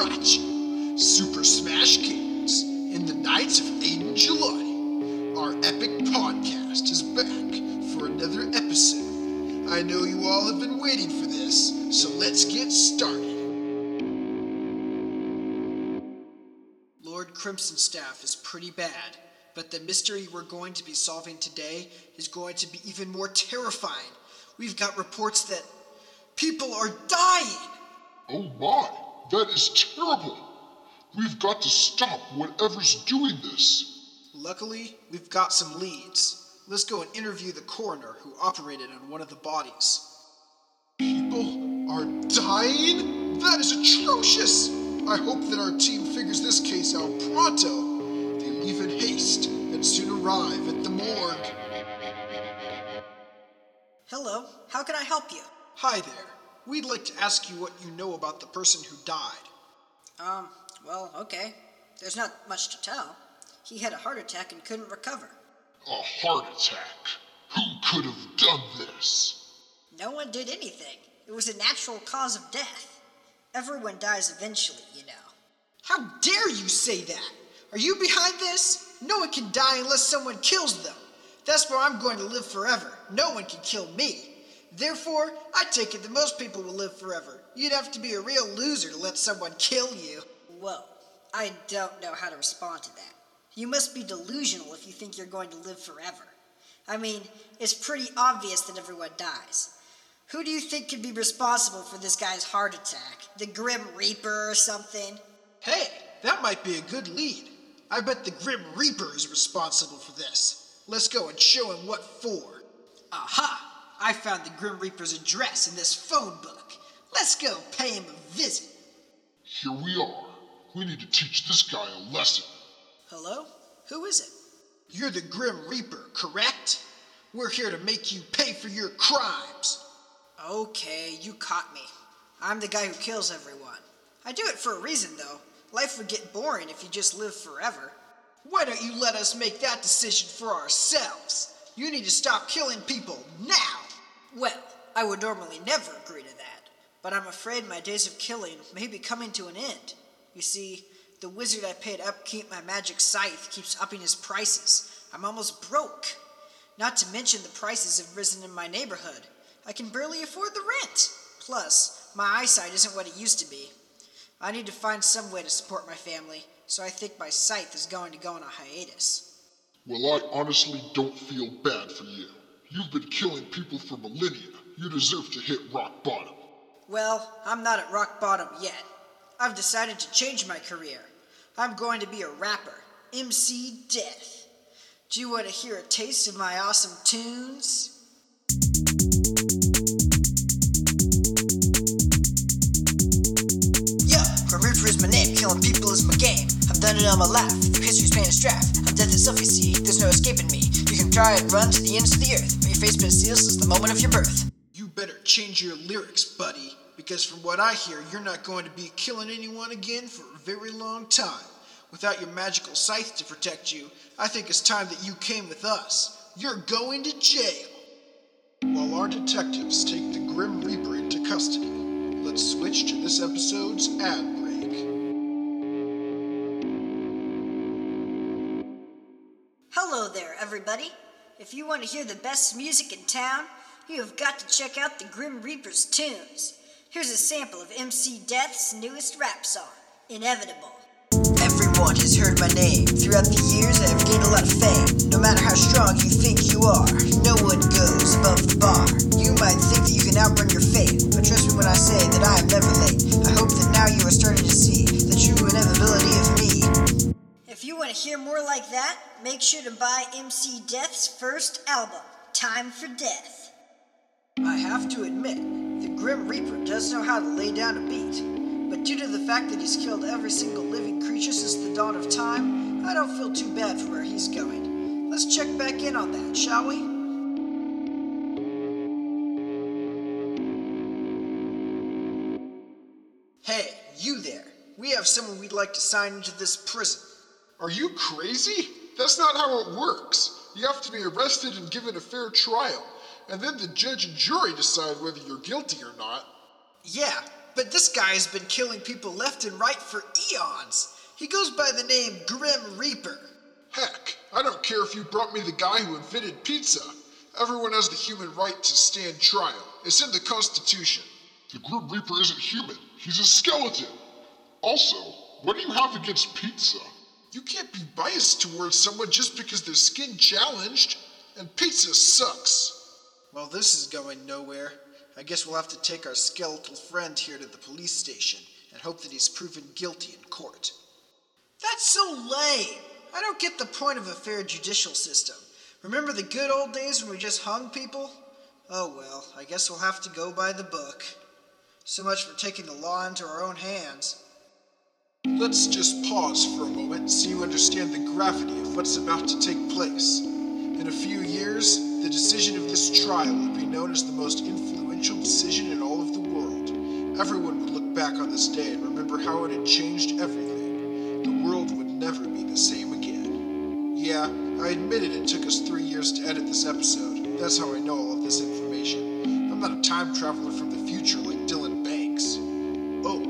Super Smash Kings, and the Knights of Aiden. Our epic podcast is back for another episode. I know you all have been waiting for this, so let's get started. Lord Crimson Staff is pretty bad, but the mystery we're going to be solving today is going to be even more terrifying. We've got reports that people are dying. Oh my, that is terrible. We've got to stop whatever's doing this. Luckily, we've got some leads. Let's go and interview the coroner who operated on one of the bodies. People are dying? That is atrocious! I hope that our team figures this case out pronto. They leave in haste and soon arrive at the morgue. Hello, how can I help you? Hi there. We'd like to ask you what you know about the person who died. Um, well, okay. There's not much to tell. He had a heart attack and couldn't recover. A heart attack? Who could have done this? No one did anything. It was a natural cause of death. Everyone dies eventually, you know. How dare you say that? Are you behind this? No one can die unless someone kills them. That's where I'm going to live forever. No one can kill me. Therefore, I take it that most people will live forever. You'd have to be a real loser to let someone kill you. Whoa, I don't know how to respond to that. You must be delusional if you think you're going to live forever. I mean, it's pretty obvious that everyone dies. Who do you think could be responsible for this guy's heart attack? The Grim Reaper or something? Hey, that might be a good lead. I bet the Grim Reaper is responsible for this. Let's go and show him what for. Aha! I found the Grim Reaper's address in this phone book. Let's go pay him a visit. Here we are. We need to teach this guy a lesson. Hello? Who is it? You're the Grim Reaper, correct? We're here to make you pay for your crimes. Okay, you caught me. I'm the guy who kills everyone. I do it for a reason, though. Life would get boring if you just lived forever. Why don't you let us make that decision for ourselves? You need to stop killing people now. Well, I would normally never agree to that, but I'm afraid my days of killing may be coming to an end. You see, the wizard I paid upkeep my magic scythe keeps upping his prices. I'm almost broke. Not to mention the prices have risen in my neighborhood. I can barely afford the rent. Plus, my eyesight isn't what it used to be. I need to find some way to support my family, so I think my scythe is going to go on a hiatus. Well, I honestly don't feel bad for you. You've been killing people for millennia. You deserve to hit rock bottom. Well, I'm not at rock bottom yet. I've decided to change my career. I'm going to be a rapper, MC Death. Do you want to hear a taste of my awesome tunes? Yo, Grim Reaper is my name, killing people is my game. I've done it all my life, through history's painted strife. I'm death itself, you see, there's no escaping me. You can try and run to the ends of the earth, but your face been sealed since the moment of your birth. You better change your lyrics, buddy, because from what I hear, you're not going to be killing anyone again for a very long time. Without your magical scythe to protect you, I think it's time that you came with us. You're going to jail. While our detectives take the Grim Reaper into custody, let's switch to this episode's ad break. Hello there, everybody. If you want to hear the best music in town, you have got to check out the Grim Reaper's tunes. Here's a sample of MC Death's newest rap song, Inevitable. Everyone has heard my name. Throughout the years, I have gained a lot of fame. No matter how strong you think you are, no one goes above the bar. You might think that you can outrun your fate, but trust me when I say that I am never late. I hope that now you are starting to see to hear more like that, make sure to buy MC Death's first album, Time for Death. I have to admit, the Grim Reaper does know how to lay down a beat. But due to the fact that he's killed every single living creature since the dawn of time, I don't feel too bad for where he's going. Let's check back in on that, shall we? Hey, you there. We have someone we'd like to sign into this prison. Are you crazy? That's not how it works. You have to be arrested and given a fair trial, and then the judge and jury decide whether you're guilty or not. Yeah, but this guy has been killing people left and right for eons. He goes by the name Grim Reaper. Heck, I don't care if you brought me the guy who invented pizza. Everyone has the human right to stand trial. It's in the Constitution. The Grim Reaper isn't human. He's a skeleton. Also, what do you have against pizza? You can't be biased towards someone just because their skin challenged. And pizza sucks. Well, this is going nowhere. I guess we'll have to take our skeletal friend here to the police station and hope that he's proven guilty in court. That's so lame. I don't get the point of a fair judicial system. Remember the good old days when we just hung people? Oh well, I guess we'll have to go by the book. So much for taking the law into our own hands. Let's just pause for a moment so you understand the gravity of what's about to take place. In a few years, the decision of this trial will be known as the most influential decision in all of the world. Everyone would look back on this day and remember how it had changed everything. The world would never be the same again. Yeah, I admitted it took us three years to edit this episode. That's how I know all of this information. I'm not a time traveler from the future like Dylan Banks. Oh,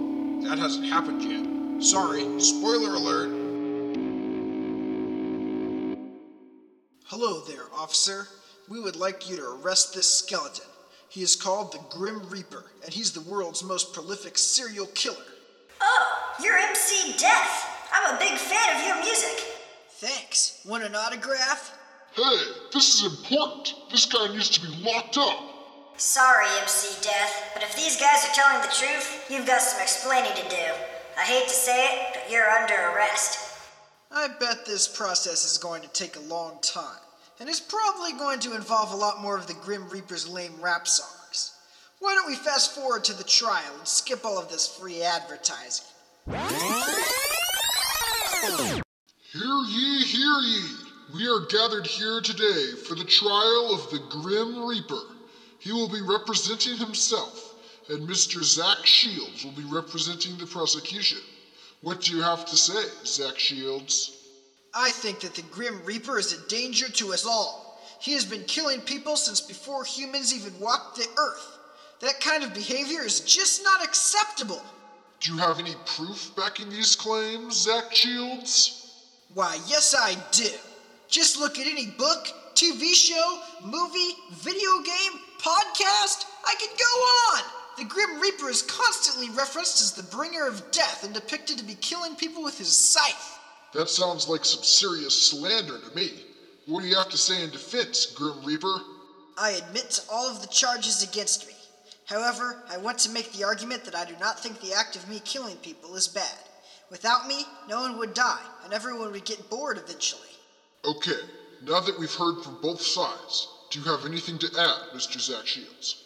that hasn't happened yet. Sorry, spoiler alert. Hello there, officer. We would like you to arrest this skeleton. He is called the Grim Reaper, and he's the world's most prolific serial killer. Oh, you're MC Death. I'm a big fan of your music. Thanks. Want an autograph? Hey, this is important. This guy needs to be locked up. Sorry, MC Death, but if these guys are telling the truth, you've got some explaining to do. I hate to say it, but you're under arrest. I bet this process is going to take a long time, and it's probably going to involve a lot more of the Grim Reaper's lame rap songs. Why don't we fast forward to the trial and skip all of this free advertising? Hear ye, hear ye. We are gathered here today for the trial of the Grim Reaper. He will be representing himself, and Mr. Zach Shields will be representing the prosecution. What do you have to say, Zach Shields? I think that the Grim Reaper is a danger to us all. He has been killing people since before humans even walked the earth. That kind of behavior is just not acceptable. Do you have any proof backing these claims, Zach Shields? Why, yes, I do. Just look at any book, TV show, movie, video game, podcast. I could go on. The Grim Reaper is constantly referenced as the bringer of death and depicted to be killing people with his scythe. That sounds like some serious slander to me. What do you have to say in defense, Grim Reaper? I admit to all of the charges against me. However, I want to make the argument that I do not think the act of me killing people is bad. Without me, no one would die, and everyone would get bored eventually. Okay, now that we've heard from both sides, do you have anything to add, Mr. Zach Shields?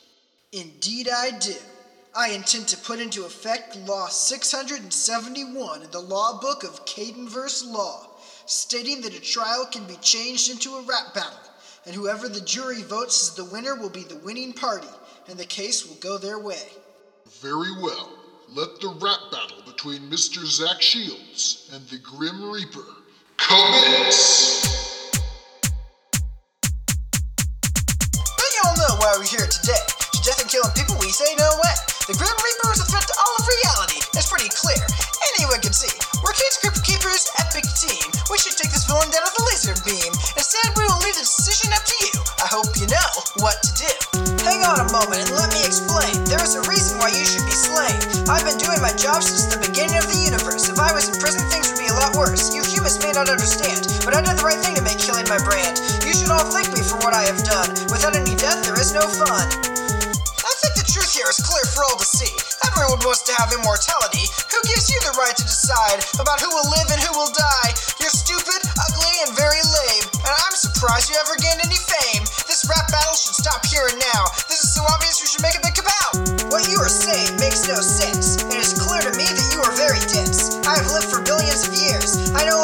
Indeed, I do. I intend to put into effect Law 671 in the Law Book of Cadenverse Law, stating that a trial can be changed into a rap battle, and whoever the jury votes as the winner will be the winning party, and the case will go their way. Very well. Let the rap battle between Mr. Zach Shields and the Grim Reaper commence! But you all know why we're here today. Death and killing people, we say no way. The Grim Reaper is a threat to all of reality. It's pretty clear. Anyone can see. We're Kate's Crypt Keepers, epic team. We should take this villain down with a laser beam. Instead, we will leave the decision up to you. I hope you know what to do. Hang on a moment and let me explain. There is a reason why you should be slain. I've been doing my job since the beginning of the universe. If I was in prison, things would be a lot worse. You humans may not understand, but I did the right thing to make killing my brand. You should all thank me for what I have done. Without any death, there is no fun. I think here is clear for all to see. Everyone wants to have immortality. Who gives you the right to decide about who will live and who will die? You're stupid, ugly, and very lame. And I'm surprised you ever gained any fame. This rap battle should stop here and now. This is so obvious we should make a big kapow. What you are saying makes no sense. It is clear to me that you are very dense. I have lived for billions of years. I know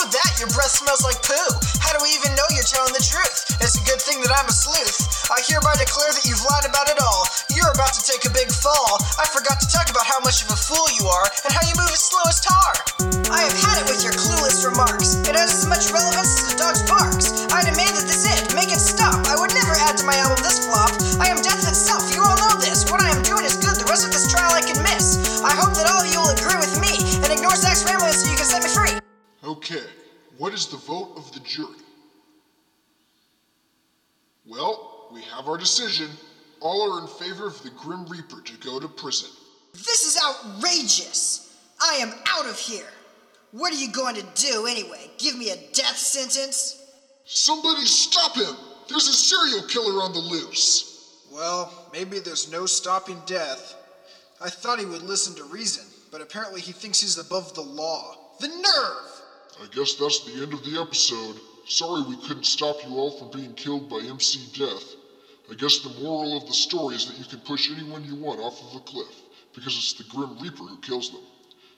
of that, your breath smells like poo. How do we even know you're telling the truth? It's a good thing that I'm a sleuth. I hereby declare that you've lied about it all. You're about to take a big fall. I forgot to talk about how much of a fool you are and how you move as slow as tar. I have had it with your clueless remarks. It has as much relevance as a dog's barks. I demand that this end. Make it stop. I would never add to my album this flop. I am death itself. You all know this. What I am doing is good. The rest of this trial I can miss. I hope that all of you will agree with me and ignore Zach's rambling so you can set me free. Okay, what is the vote of the jury? Well, we have our decision. All are in favor of the Grim Reaper to go to prison. This is outrageous. I am out of here. What are you going to do anyway? Give me a death sentence? Somebody stop him! There's a serial killer on the loose. Well, maybe there's no stopping death. I thought he would listen to reason, but apparently he thinks he's above the law. The nerve! I guess that's the end of the episode. Sorry we couldn't stop you all from being killed by MC Death. I guess the moral of the story is that you can push anyone you want off of a cliff, because it's the Grim Reaper who kills them.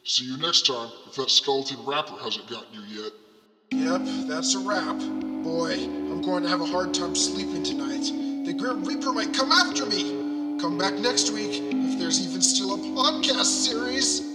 See you next time if that skeleton rapper hasn't gotten you yet. Yep, that's a wrap. Boy, I'm going to have a hard time sleeping tonight. The Grim Reaper might come after me. Come back next week if there's even still a podcast series.